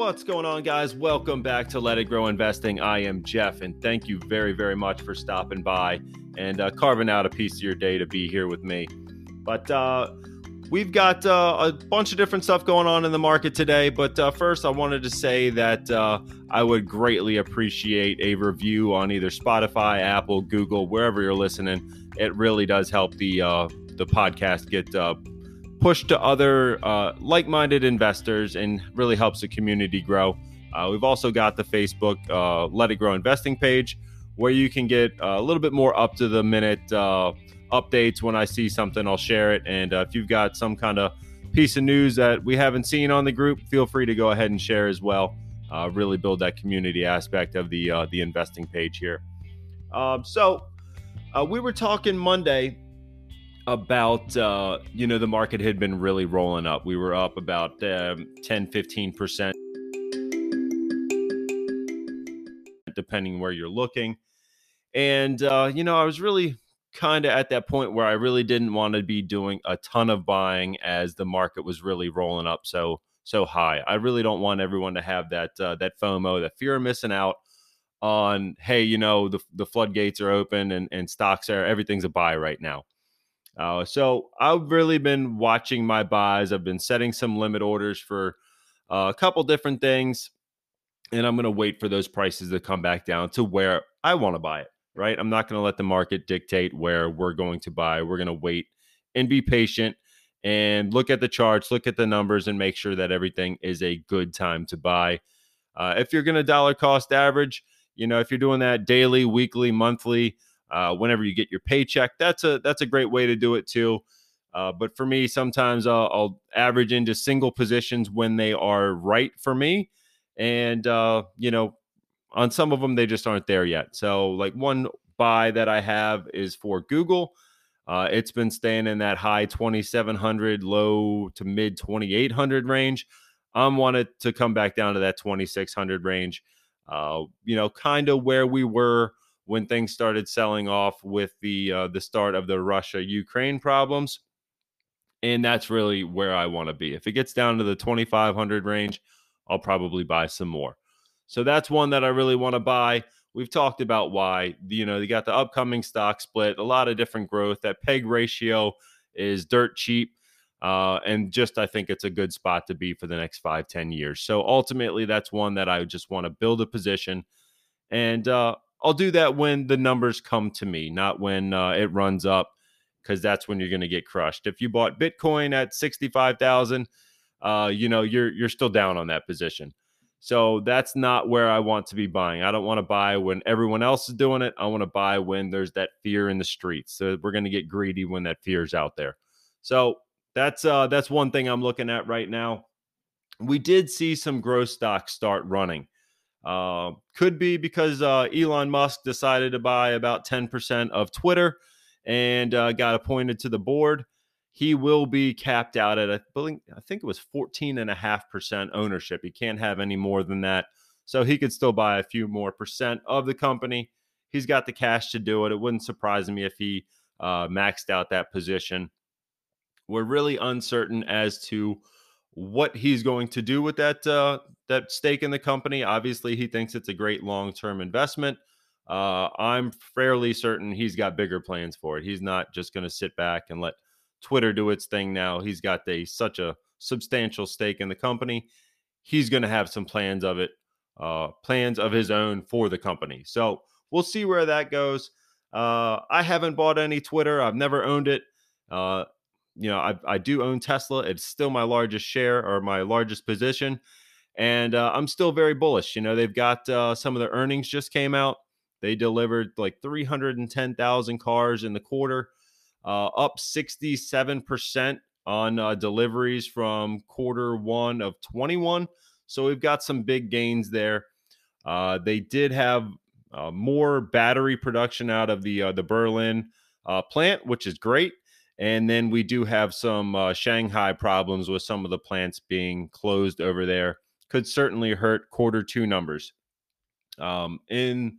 What's going on, guys? Welcome back to Let It Grow Investing. I am Jeff, and thank you very, very much for stopping by and uh, carving out a piece of your day to be here with me. But uh, we've got uh, a bunch of different stuff going on in the market today. But uh, first, I wanted to say that uh, I would greatly appreciate a review on either Spotify, Apple, Google, wherever you're listening. It really does help the uh, the podcast get pushed to other uh, like-minded investors and really helps the community grow. Uh, we've also got the Facebook uh, Let It Grow Investing page where you can get a little bit more up to the minute uh, updates. When I see something, I'll share it. And uh, if you've got some kind of piece of news that we haven't seen on the group, feel free to go ahead and share as well. Uh, really build that community aspect of the the investing page here. Um, so we were talking Monday about uh, you know the market had been really rolling up. We were up about um, 10 15% depending where you're looking. And uh, you know i was really kind of at that point where i really didn't want to be doing a ton of buying as the market was really rolling up so so high. I really don't want everyone to have that uh, that fomo that fear of missing out on hey you know the, the floodgates are open and, and stocks are everything's a buy right now uh, so I've really been watching my buys. I've been setting some limit orders for uh, a couple different things, and I'm going to wait for those prices to come back down to where I want to buy it. Right? I'm not going to let the market dictate where we're going to buy. We're going to wait and be patient and look at the charts, look at the numbers, and make sure that everything is a good time to buy. Uh, if you're going to dollar cost average, you know, if you're doing that daily, weekly, monthly, uh, whenever you get your paycheck. That's a that's a great way to do it too. Uh, but for me, sometimes I'll, I'll, average into single positions when they are right for me, and uh, you know, on some of them they just aren't there yet. So like one buy that I have is for Google. Uh, it's been staying in that high 2700, low to mid 2800 range. I'm wanted to come back down to that 2600 range. Uh, you know, kind of where we were when things started selling off with the uh, the start of the Russia Ukraine problems. And that's really where I want to be. If it gets down to the 2500 range, I'll probably buy some more. So that's one that I really want to buy. We've talked about why. You know, they got the upcoming stock split, a lot of different growth. That peg ratio is dirt cheap. Uh, and just I think it's a good spot to be for the next five, ten years. So ultimately, that's one that I just want to build a position. And uh, I'll do that when the numbers come to me, not when uh, it runs up, because that's when you're going to get crushed. If you bought Bitcoin at sixty-five thousand, uh, you know you're you're still down on that position. So that's not where I want to be buying. I don't want to buy when everyone else is doing it. I want to buy when there's that fear in the streets. So we're going to get greedy when that fear is out there. So that's uh, that's one thing I'm looking at right now. We did see some growth stocks start running. Uh, could be because uh, Elon Musk decided to buy about 10% of Twitter and uh, got appointed to the board. He will be capped out at, I, I think it was 14.5% ownership. He can't have any more than that. So he could still buy a few more percent of the company. He's got the cash to do it. It wouldn't surprise me if he uh, maxed out that position. We're really uncertain as to what he's going to do with that uh, that stake in the company. Obviously, he thinks it's a great long term investment. Uh, I'm fairly certain he's got bigger plans for it. He's not just going to sit back and let Twitter do its thing now. He's got a such a substantial stake in the company. He's going to have some plans of it, uh, plans of his own for the company. So we'll see where that goes. Uh, I haven't bought any Twitter. I've never owned it. Uh, you know, I, I do own Tesla. It's still my largest share or my largest position. And uh, I'm still very bullish. You know, they've got uh, some of their earnings just came out. They delivered like 310,000 cars in the quarter, uh, up 67% on uh, deliveries from quarter one of 21. So we've got some big gains there. Uh, they did have uh, more battery production out of the the Berlin plant, which is great. And then we do have some Shanghai problems with some of the plants being closed over there. Could certainly hurt quarter two numbers. Um, in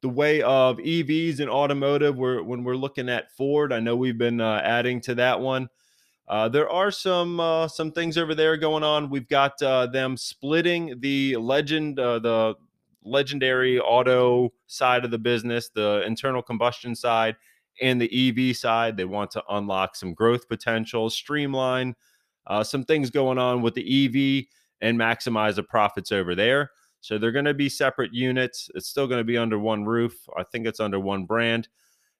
the way of EVs and automotive, we're, when we're looking at Ford, I know we've been uh, adding to that one. Uh, there are some uh, some things over there going on. We've got uh, them splitting the legend, uh, the legendary auto side of the business, the internal combustion side, and the EV side. They want to unlock some growth potential, streamline uh, some things going on with the EV, and maximize the profits over there. So they're going to be separate units. It's still going to be under one roof. I think it's under one brand.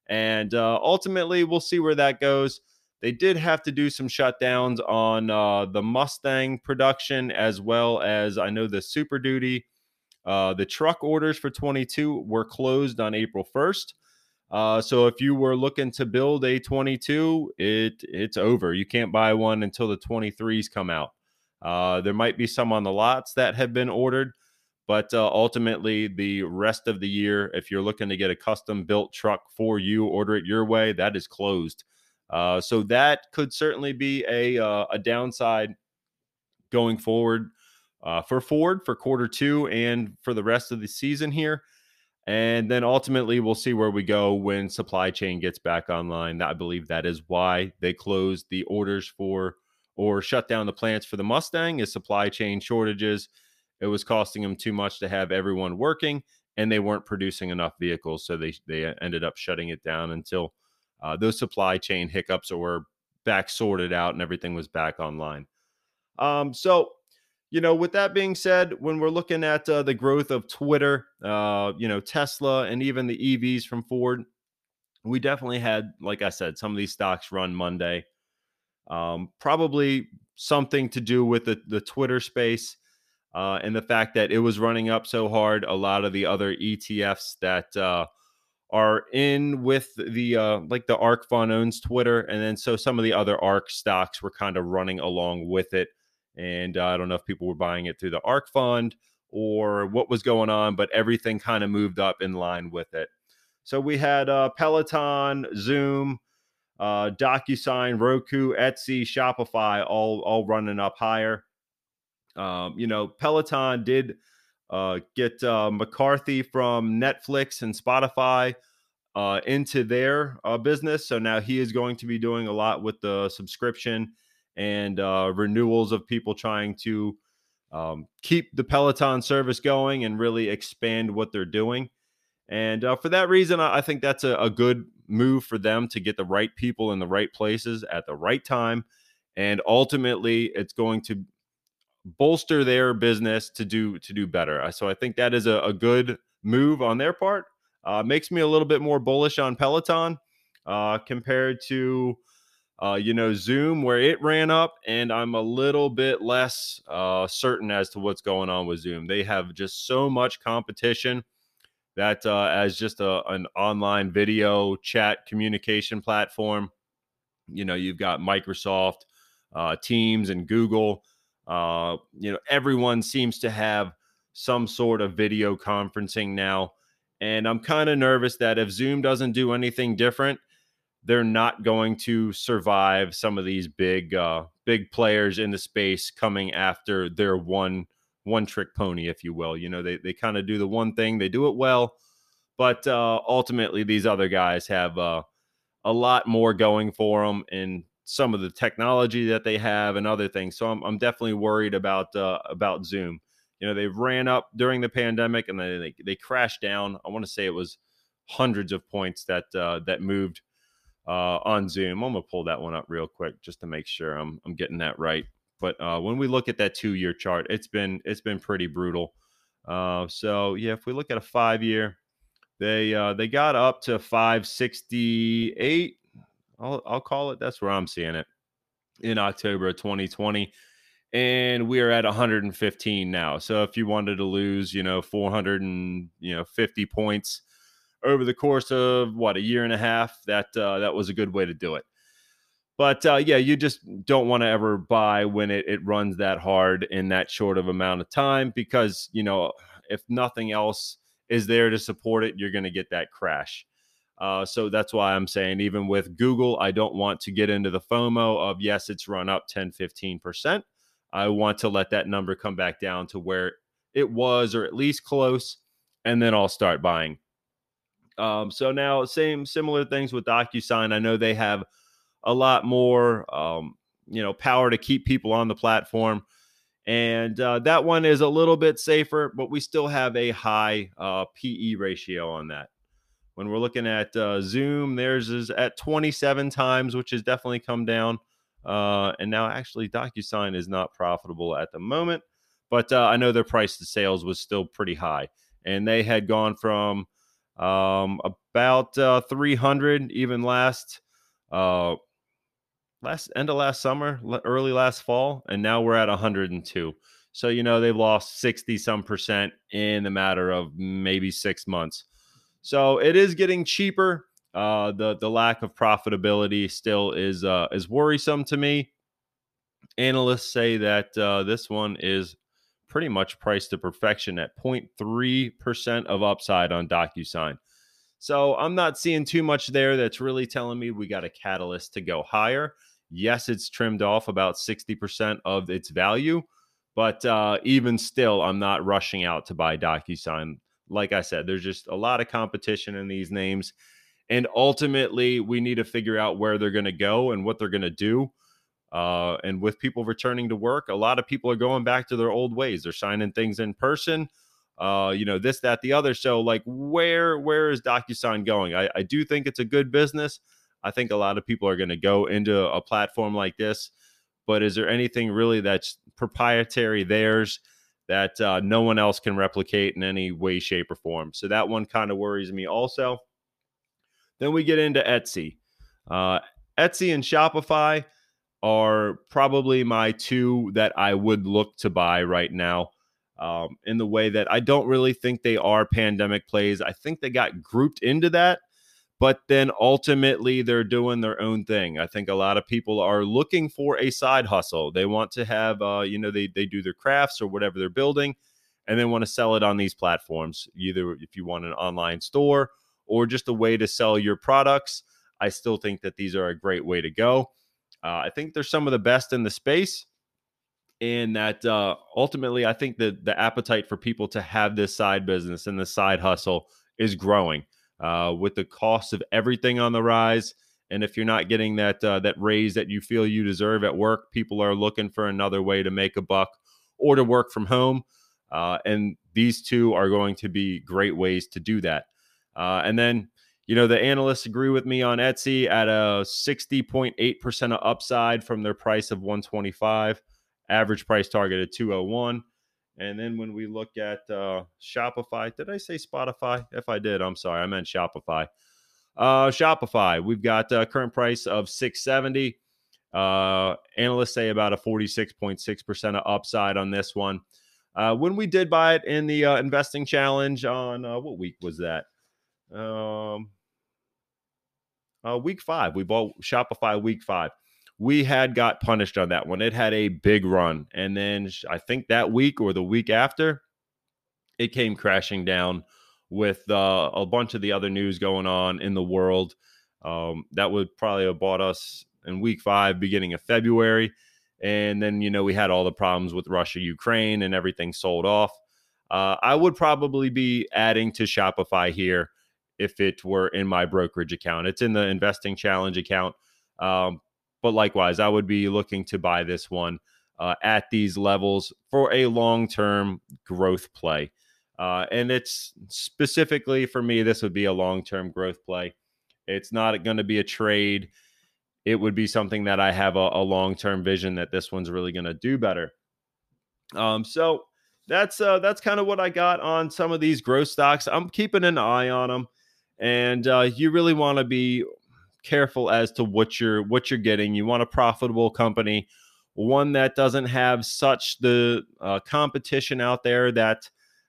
And uh, ultimately, we'll see where that goes. They did have to do some shutdowns on uh, the Mustang production, as well as I know the Super Duty. Uh, the truck orders for 22 were closed on April 1st. Uh, so if you were looking to build a 22, it it's over. You can't buy one until the 23s come out. Uh, there might be some on the lots that have been ordered, but uh, ultimately the rest of the year, if you're looking to get a custom built truck for you, order it your way. That is closed. Uh, so that could certainly be a uh, a downside going forward uh, for Ford for quarter two and for the rest of the season here. And then ultimately, we'll see where we go when supply chain gets back online. I believe that is why they closed the orders for or shut down the plants for the Mustang is supply chain shortages. It was costing them too much to have everyone working, and they weren't producing enough vehicles, so they they ended up shutting it down until uh, those supply chain hiccups were back sorted out and everything was back online. Um, so you know, with that being said, when we're looking at uh, the growth of Twitter, uh, you know, Tesla, and even the EVs from Ford, we definitely had, like I said, some of these stocks run Monday. Um, probably something to do with the, the Twitter space uh, and the fact that it was running up so hard. A lot of the other ETFs that uh, are in with the uh, like the ARK fund owns Twitter, and then so some of the other ARK stocks were kind of running along with it. And uh, I don't know if people were buying it through the ARK fund or what was going on, but everything kind of moved up in line with it. So we had uh, Peloton, Zoom, uh, DocuSign, Roku, Etsy, Shopify, all all running up higher. Um, you know, Peloton did uh, get uh, McCarthy from Netflix and Spotify uh, into their uh, business, so now he is going to be doing a lot with the subscription and uh, renewals of people trying to um, keep the Peloton service going and really expand what they're doing. And uh, for that reason, I think that's a, a, good move for them to get the right people in the right places at the right time. And ultimately, it's going to bolster their business to do to do better. So I think that is a, a good move on their part. Uh, makes me a little bit more bullish on Peloton uh, compared to uh, you know, Zoom where it ran up, and I'm a little bit less uh, certain as to what's going on with Zoom. They have just so much competition that uh, as just a, an online video chat communication platform, you know, you've got Microsoft, uh, Teams, and Google. Uh, you know, everyone seems to have some sort of video conferencing now. And I'm kind of nervous that if Zoom doesn't do anything different, they're not going to survive some of these big uh, big players in the space coming after their one one trick pony, if you will. You know, they they kind of do the one thing, they do it well, but uh, ultimately these other guys have uh, a lot more going for them and some of the technology that they have and other things. So I'm I'm definitely worried about uh, about Zoom. You know, they ran up during the pandemic and then they they crashed down. I want to say it was hundreds of points that uh, that moved uh, on Zoom. I'm gonna pull that one up real quick just to make sure I'm I'm getting that right. But uh, when we look at that two year chart, it's been it's been pretty brutal. Uh, so yeah, if we look at a five year, they uh, they got up to 568. I'll I'll call it. That's where I'm seeing it in October of 2020 and we are at 115 now. So if you wanted to lose, you know, 400 and you know 50 points over the course of what a year and a half, that uh, that was a good way to do it. But uh, yeah, you just don't want to ever buy when it, it runs that hard in that short of amount of time because you know if nothing else is there to support it, you're going to get that crash. Uh, so that's why I'm saying, even with Google, I don't want to get into the FOMO of yes, it's run up 10, 15%. I want to let that number come back down to where it was or at least close, and then I'll start buying. Um, so now, same similar things with DocuSign. I know they have a lot more, um, you know power to keep people on the platform. And uh, that one is a little bit safer, but we still have a high uh, PE ratio on that. When we're looking at uh, Zoom, theirs is at 27 times, which has definitely come down. Uh, and now, actually, DocuSign is not profitable at the moment, but uh, I know their price to sales was still pretty high. And they had gone from um, about uh, 300 even last last end of last summer, early last fall, and now we're at 102. So you know they've lost 60 some percent in the matter of maybe six months. So it is getting cheaper. Uh, the the lack of profitability still is uh, is worrisome to me. Analysts say that uh, this one is pretty much priced to perfection at 0.3% of upside on DocuSign. So I'm not seeing too much there that's really telling me we got a catalyst to go higher. Yes, it's trimmed off about 60% of its value, but uh, even still, I'm not rushing out to buy DocuSign. Like I said, there's just a lot of competition in these names. And ultimately, we need to figure out where they're going to go and what they're going to do. Uh, and with people returning to work, a lot of people are going back to their old ways. They're signing things in person. Uh, you know, this, that, the other. So, like, where where is DocuSign going? I, I do think it's a good business. I think a lot of people are going to go into a platform like this. But is there anything really that's proprietary theirs that uh, no one else can replicate in any way, shape, or form? So that one kind of worries me also. Then we get into Etsy. Uh, Etsy and Shopify are probably my two that I would look to buy right now. Um, in the way that I don't really think they are pandemic plays. I think they got grouped into that but then ultimately they're doing their own thing. I think a lot of people are looking for a side hustle. They want to have, uh, you know, they they do their crafts or whatever they're building, and they want to sell it on these platforms. Either if you want an online store or just a way to sell your products. I still think that these are a great way to go. Uh, I think they're some of the best in the space, and that uh, ultimately, I think that the appetite for people to have this side business and the side hustle is growing uh, with the cost of everything on the rise. And if you're not getting that uh, that raise that you feel you deserve at work, people are looking for another way to make a buck or to work from home. Uh, and these two are going to be great ways to do that. Uh, and then, you know, the analysts agree with me on Etsy at a 60.8% of upside from their price of 125, average price target at 201. And then when we look at uh, Shopify, did I say Spotify? If I did, I'm sorry. I meant Shopify. Uh, Shopify, we've got a current price of 670. Uh, analysts say about a 46.6% of upside on this one. Uh, when we did buy it in the uh, investing challenge on uh, what week was that? Um, uh, week five. We bought Shopify week five we had got punished on that one. It had a big run. And then I think that week or the week after, it came crashing down with uh, a bunch of the other news going on in the world. Um, that would probably have bought us in week five, beginning of February. And then, you know, we had all the problems with Russia, Ukraine, and everything sold off. Uh, I would probably be adding to Shopify here if it were in my brokerage account. It's in the investing challenge account. Um, but likewise, I would be looking to buy this one uh, at these levels for a long term growth play. Uh, and it's specifically for me, this would be a long term growth play. It's not going to be a trade. It would be something that I have a, a long term vision that this one's really going to do better. Um, so that's uh, that's kind of what I got on some of these growth stocks. I'm keeping an eye on them, and uh, you really want to be careful as to what you're what you're getting. You want a profitable company, one that doesn't have such the uh, competition out there that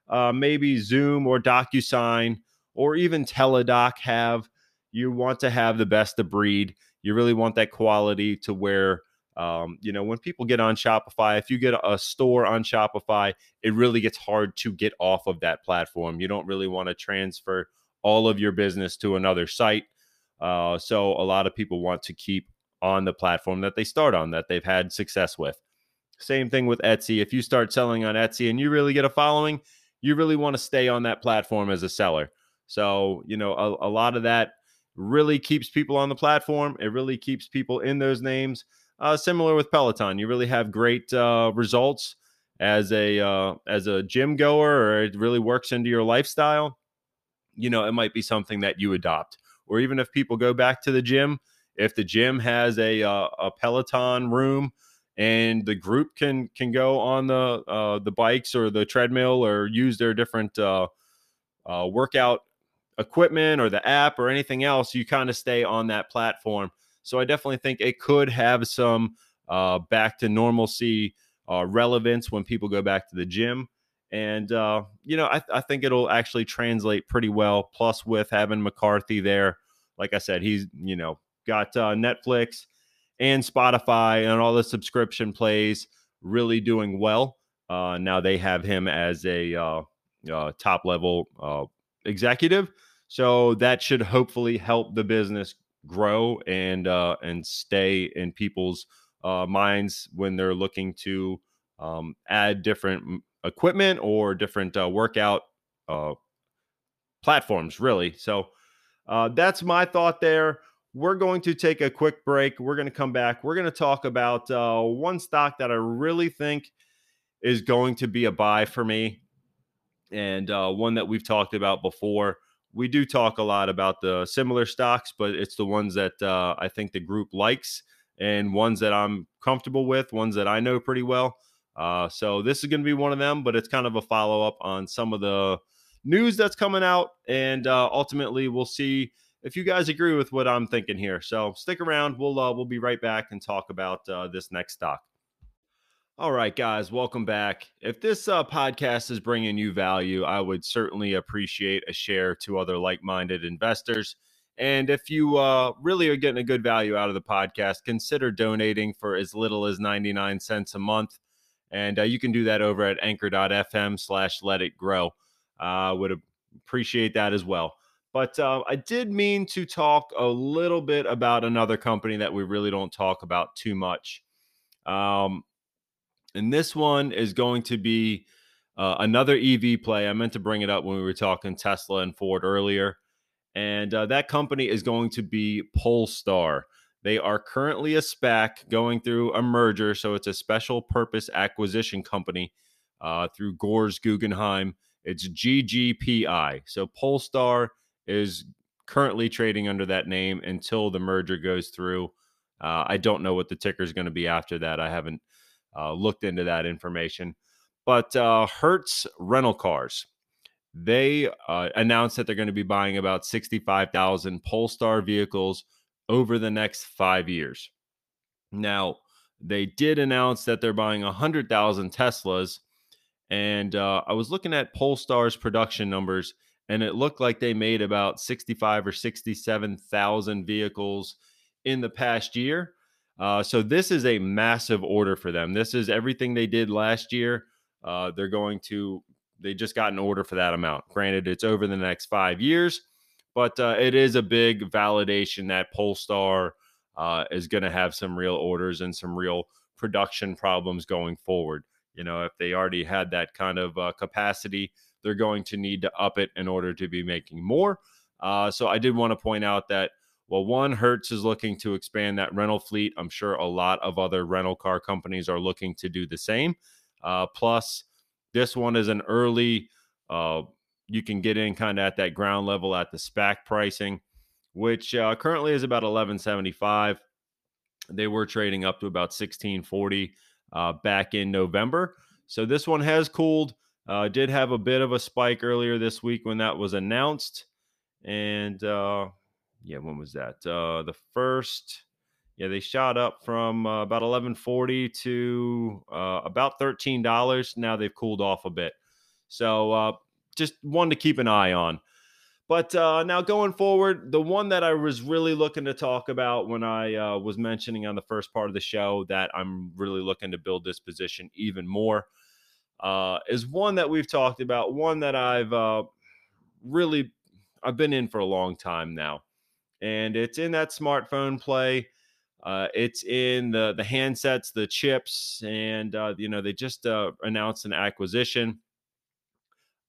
uh, maybe Zoom or DocuSign or even Teladoc have. You want to have the best of breed. You really want that quality to where um, you know when people get on Shopify. If you get a store on Shopify, it really gets hard to get off of that platform. You don't really want to transfer all of your business to another site uh, so a lot of people want to keep on the platform that they start on that they've had success with. Same thing with Etsy. If you start selling on Etsy and you really get a following, you really want to stay on that platform as a seller. So, you know, a, a lot of that really keeps people on the platform. It really keeps people in those names. uh, similar with Peloton. You really have great uh, results as a uh, as a gym goer, or it really works into your lifestyle. You know, it might be something that you adopt, or even if people go back to the gym, if the gym has a uh, a Peloton room and the group can can go on the uh, the bikes or the treadmill or use their different uh, uh, workout equipment or the app or anything else, you kind of stay on that platform. So I definitely think it could have some uh, back to normalcy uh, relevance when people go back to the gym. And, uh, you know, I, I think it'll actually translate pretty well. Plus, with having McCarthy there, like I said, he's, you know, got uh, Netflix and Spotify and all the subscription plays really doing well. Uh, now they have him as a uh, uh, top level uh, executive, so that should hopefully help the business grow and uh, and stay in people's uh, minds when they're looking to um, add different equipment or different workout platforms. Really, so that's my thought there. We're going to take a quick break. We're going to come back. We're going to talk about uh, one stock that I really think is going to be a buy for me, and uh, one that we've talked about before. We do talk a lot about the similar stocks, but it's the ones that uh, I think the group likes and ones that I'm comfortable with, ones that I know pretty well. Uh, so this is going to be one of them, but it's kind of a follow up on some of the news that's coming out, and uh, ultimately we'll see if you guys agree with what I'm thinking here. So stick around. We'll uh, we'll be right back and talk about uh, this next stock. All right, guys, welcome back. If this uh, podcast is bringing you value, I would certainly appreciate a share to other like-minded investors. And if you uh, really are getting a good value out of the podcast, consider donating for as little as 99 cents a month. And uh, you can do that over at anchor.fm slash let it grow. I uh, would appreciate that as well. But uh, I did mean to talk a little bit about another company that we really don't talk about too much. Um, and this one is going to be uh, another EV play. I meant to bring it up when we were talking Tesla and Ford earlier. And uh, that company is going to be Polestar. They are currently a SPAC going through a merger. So it's a special purpose acquisition company uh, through Gores Guggenheim. It's GGPI. So Polestar is currently trading under that name until the merger goes through. Uh, I don't know what the ticker is going to be after that. I haven't uh, looked into that information. But uh, Hertz Rental Cars, they uh, announced that they're going to be buying about 65,000 Polestar vehicles over the next five years. Now, they did announce that they're buying 100,000 Teslas. And uh, I was looking at Polestar's production numbers and it looked like they made about 65 or 67,000 vehicles in the past year. Uh, so this is a massive order for them. This is everything they did last year. Uh, they're going to, they just got an order for that amount. Granted, it's over the next five years, but uh, it is a big validation that Polestar uh, is going to have some real orders and some real production problems going forward. You know, if they already had that kind of uh, capacity they're going to need to up it in order to be making more. Uh, so I did want to point out that, well, one, Hertz is looking to expand that rental fleet. I'm sure a lot of other rental car companies are looking to do the same. Uh, plus, this one is an early, uh, you can get in kind of at that ground level at the SPAC pricing, which uh, currently is about 1175. They were trading up to about 1640 uh, back in November. So this one has cooled. Uh, did have a bit of a spike earlier this week when that was announced. And uh, yeah, when was that? Uh, the first, yeah, they shot up from uh, about 1140 to uh, about $13. Now they've cooled off a bit. So uh, just one to keep an eye on. But uh, now going forward, the one that I was really looking to talk about when I uh, was mentioning on the first part of the show that I'm really looking to build this position even more uh, is one that we've talked about, one that I've uh, really I've been in for a long time now, and it's in that smartphone play. Uh, it's in the the handsets, the chips, and uh, you know they just announced an acquisition.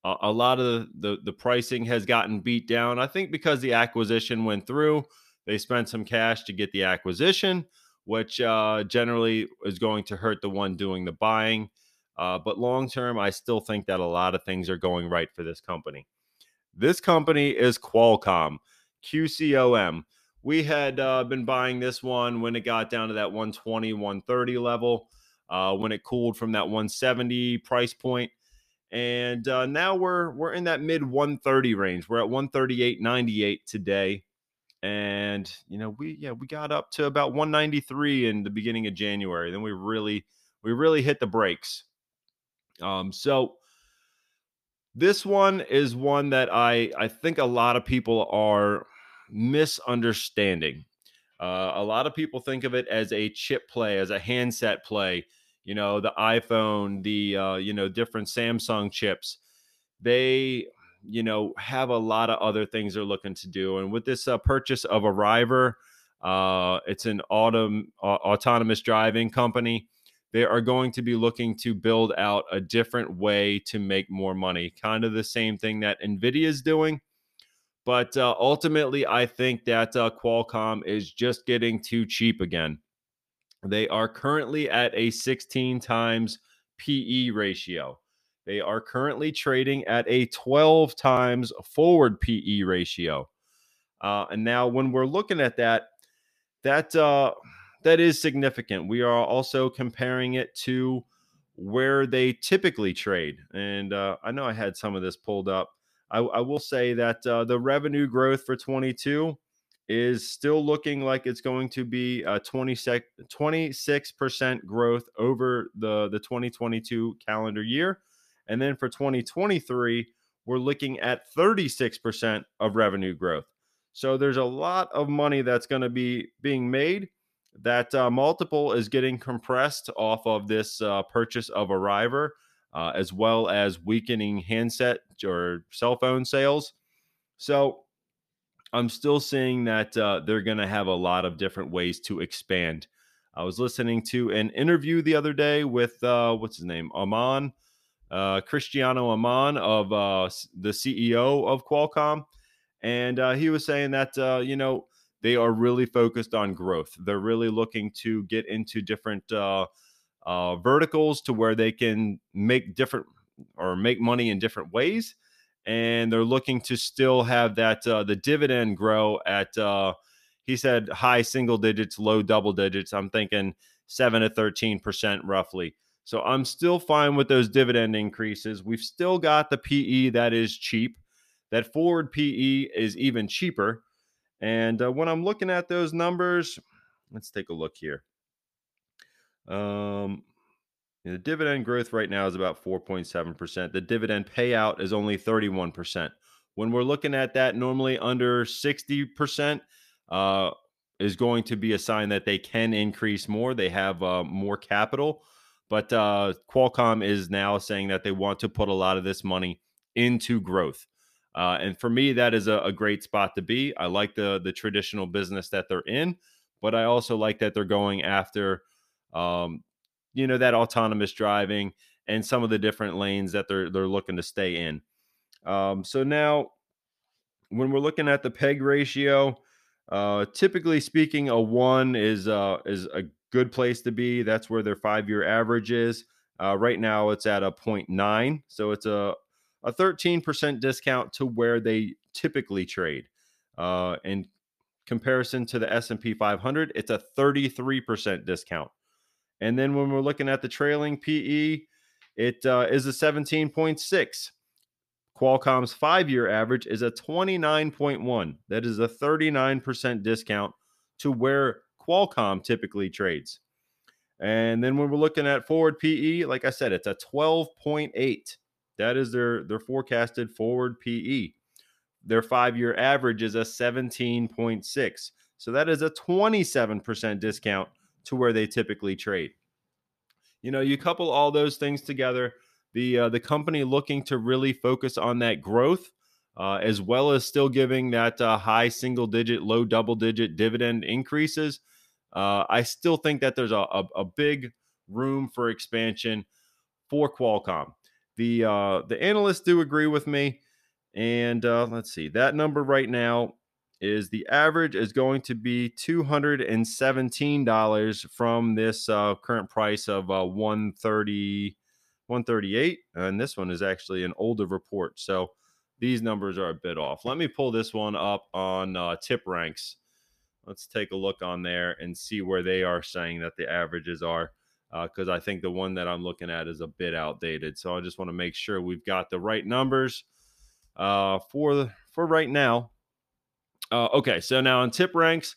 A lot of the, the pricing has gotten beat down. I think because the acquisition went through, they spent some cash to get the acquisition, which uh, generally is going to hurt the one doing the buying. Uh, but long term, I still think that a lot of things are going right for this company. This company is Qualcomm, QCOM. We had uh, been buying this one when it got down to that 120, 130 level, uh, when it cooled from that 170 price point. And uh, now we're we're in that mid 130 range. We're at 138.98 today. And you know, we yeah, we got up to about 193 in the beginning of January. Then we really we really hit the brakes. Um, so this one is one that I I think a lot of people are misunderstanding. Uh, a lot of people think of it as a chip play, as a handset play you know the iphone the uh, you know different samsung chips they you know have a lot of other things they're looking to do and with this uh, purchase of arriver uh, it's an autom- autonomous driving company they are going to be looking to build out a different way to make more money kind of the same thing that nvidia is doing but uh, ultimately i think that uh, qualcomm is just getting too cheap again they are currently at a 16 times PE ratio. They are currently trading at a 12 times forward PE ratio. Uh, and now, when we're looking at that, that uh, that is significant. We are also comparing it to where they typically trade. And uh, I know I had some of this pulled up. I, I will say that uh, the revenue growth for 22 is still looking like it's going to be a 26% growth over the, the 2022 calendar year. And then for 2023, we're looking at 36% of revenue growth. So there's a lot of money that's going to be being made. That uh, multiple is getting compressed off of this uh, purchase of Arriver, uh, as well as weakening handset or cell phone sales. So I'm still seeing that uh, they're going to have a lot of different ways to expand. I was listening to an interview the other day with uh, what's his name, Amon, uh, Cristiano Amon of uh, the CEO of Qualcomm, and uh, he was saying that uh, you know they are really focused on growth. They're really looking to get into different verticals to where they can make different or make money in different ways and they're looking to still have that uh, the dividend grow at uh, he said high single digits, low double digits. I'm thinking seven to thirteen percent roughly. So I'm still fine with those dividend increases. We've still got the PE that is cheap. That forward PE is even cheaper. And uh, when I'm looking at those numbers, let's take a look here. Um, the dividend growth right now is about 4.7%. The dividend payout is only 31%. When we're looking at that, normally under 60% uh, is going to be a sign that they can increase more. They have uh, more capital. But uh, Qualcomm is now saying that they want to put a lot of this money into growth. Uh, and for me, that is a, a, great spot to be. I like the the traditional business that they're in, but I also like that they're going after um, you know that autonomous driving and some of the different lanes that they're they're looking to stay in. Um, so now, when we're looking at the peg ratio, uh, typically speaking, a one is uh, is a good place to be. That's where their five year average is. Uh, right now, it's at a 0.9, so it's a a 13% discount to where they typically trade. Uh, in comparison to the S&P 500, it's a 33% discount. And then when we're looking at the trailing PE, it uh, is a 17.6. Qualcomm's five year average is a 29.1. That is a 39% discount to where Qualcomm typically trades. And then when we're looking at forward PE, like I said, it's a 12.8. That is their, their forecasted forward PE. Their five year average is a 17.6. So that is a 27% discount to where they typically trade. You know, you couple all those things together, the uh, the company looking to really focus on that growth, uh, as well as still giving that uh, high single digit, low double digit dividend increases. Uh, I still think that there's a, a, a, big room for expansion for Qualcomm. The uh, the analysts do agree with me, and uh, let's see that number right now is the average is going to be $217 from this uh, current price of uh, 130 138 and this one is actually an older report so these numbers are a bit off. Let me pull this one up on uh, TipRanks let's take a look on there and see where they are saying that the averages are because uh, i think the one that i'm looking at is a bit outdated so i just want to make sure we've got the right numbers uh, for the, for right now uh, okay, so now on tip ranks,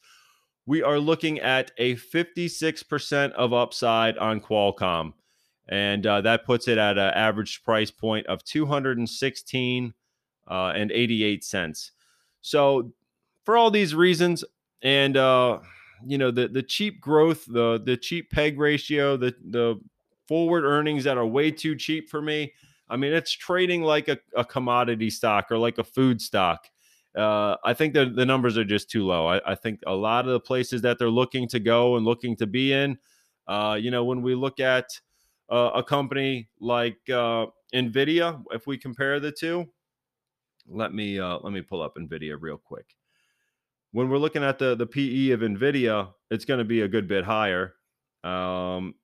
we are looking at a 56% of upside on Qualcomm. And uh, that puts it at an average price point of 216 uh, and 88 cents. So for all these reasons, and uh, you know the the cheap growth, the the cheap peg ratio, the the forward earnings that are way too cheap for me. I mean, it's trading like a, a commodity stock or like a food stock uh, I think the the numbers are just too low. I, I, think a lot of the places that they're looking to go and looking to be in, uh, you know, when we look at uh, a company like uh, Nvidia, if we compare the two, let me uh, let me pull up Nvidia real quick. When we're looking at the the PE of Nvidia, it's going to be a good bit higher. Um,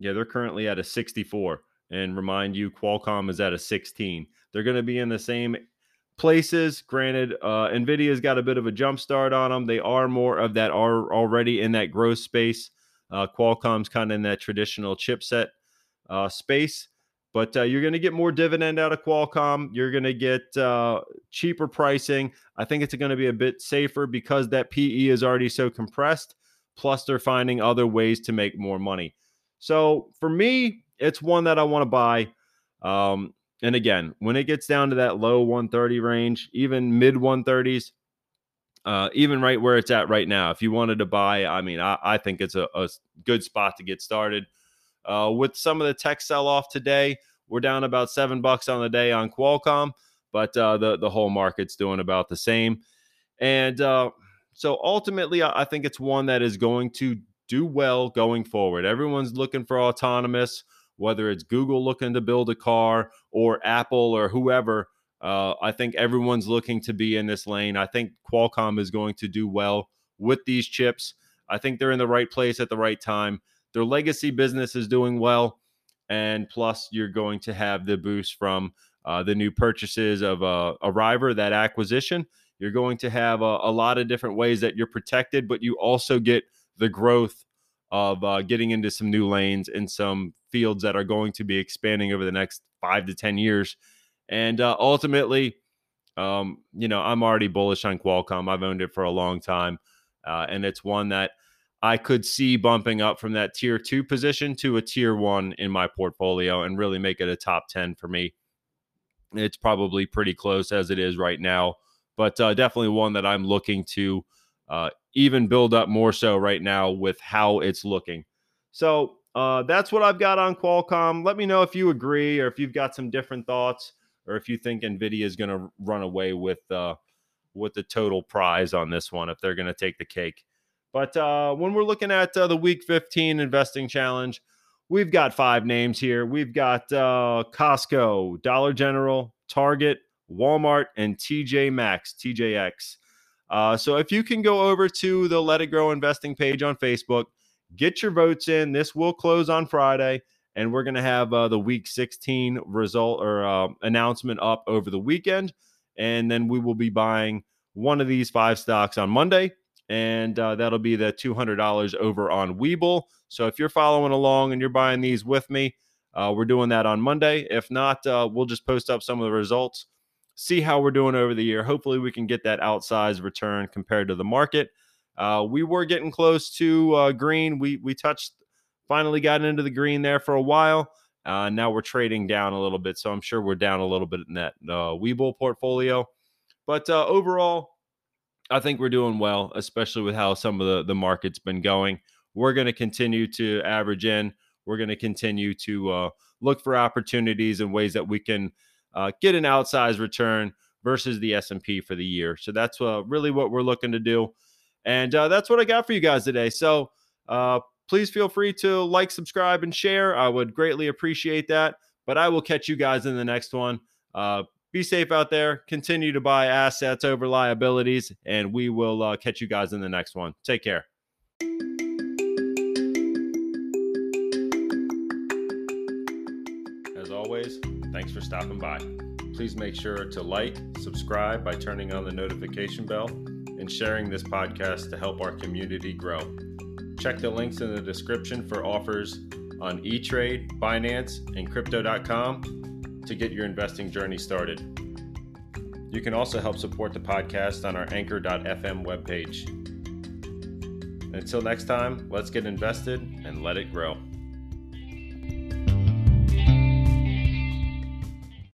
yeah, they're currently at a 64, and remind you, Qualcomm is at a 16. They're going to be in the same places. Granted, uh, Nvidia's got a bit of a jump start on them. They are more of that are already in that growth space. Uh, Qualcomm's kind of in that traditional chipset uh, space, but uh, you're going to get more dividend out of Qualcomm. You're going to get uh, cheaper pricing. I think it's going to be a bit safer because that PE is already so compressed. Plus, they're finding other ways to make more money. So for me, it's one that I want to buy. Um, and again, when it gets down to that low 130 range, even mid 130s, uh, even right where it's at right now, if you wanted to buy, I mean, I, I think it's a, a, good spot to get started. Uh, with some of the tech sell off today, we're down about seven bucks on the day on Qualcomm, but uh, the the whole market's doing about the same. And uh, so ultimately, I think it's one that is going to do well going forward. Everyone's looking for autonomous whether it's Google looking to build a car or Apple or whoever. Uh, I think everyone's looking to be in this lane. I think Qualcomm is going to do well with these chips. I think they're in the right place at the right time. Their legacy business is doing well. And plus, you're going to have the boost from uh, the new purchases of uh, Arriver, that acquisition. You're going to have a, a lot of different ways that you're protected, but you also get the growth of uh, getting into some new lanes and some fields that are going to be expanding over the next five to 10 years. And uh, ultimately, um, you know, I'm already bullish on Qualcomm. I've owned it for a long time. Uh, and it's one that I could see bumping up from that tier two position to a tier one in my portfolio and really make it a top 10 for me. It's probably pretty close as it is right now, but uh, definitely one that I'm looking to uh, even build up more so right now with how it's looking. So uh, that's what I've got on Qualcomm. Let me know if you agree or if you've got some different thoughts or if you think Nvidia is going to run away with uh, with the total prize on this one if they're going to take the cake. But uh, when we're looking at uh, the Week 15 investing challenge, we've got five names here. We've got uh, Costco, Dollar General, Target, Walmart, and TJ Maxx, TJX. Uh, so if you can go over to the Let It Grow investing page on Facebook, get your votes in. This will close on Friday, and we're going to have uh, the Week 16 result or uh, announcement up over the weekend, and then we will be buying one of these five stocks on Monday, and uh, that'll be the $200 over on Webull. So if you're following along and you're buying these with me, uh, we're doing that on Monday. If not, uh, we'll just post up some of the results see how we're doing over the year. Hopefully, we can get that outsized return compared to the market. Uh, we were getting close to uh, green. We we touched, finally got into the green there for a while. Uh, now we're trading down a little bit, so I'm sure we're down a little bit in that uh, Webull portfolio. But uh, overall, I think we're doing well, especially with how some of the the market's been going. We're going to continue to average in. We're going to continue to uh, look for opportunities and ways that we can uh, get an outsized return versus the S&P for the year. So that's uh, really what we're looking to do. And uh, that's what I got for you guys today. So uh, please feel free to like, subscribe, and share. I would greatly appreciate that. But I will catch you guys in the next one. Uh, be safe out there. Continue to buy assets over liabilities, and we will uh, catch you guys in the next one. Take care. For stopping by. Please make sure to like, subscribe by turning on the notification bell, and sharing this podcast to help our community grow. Check the links in the description for offers on eTrade, Binance, and Crypto.com to get your investing journey started. You can also help support the podcast on our Anchor.fm webpage. Until next time, let's get invested and let it grow.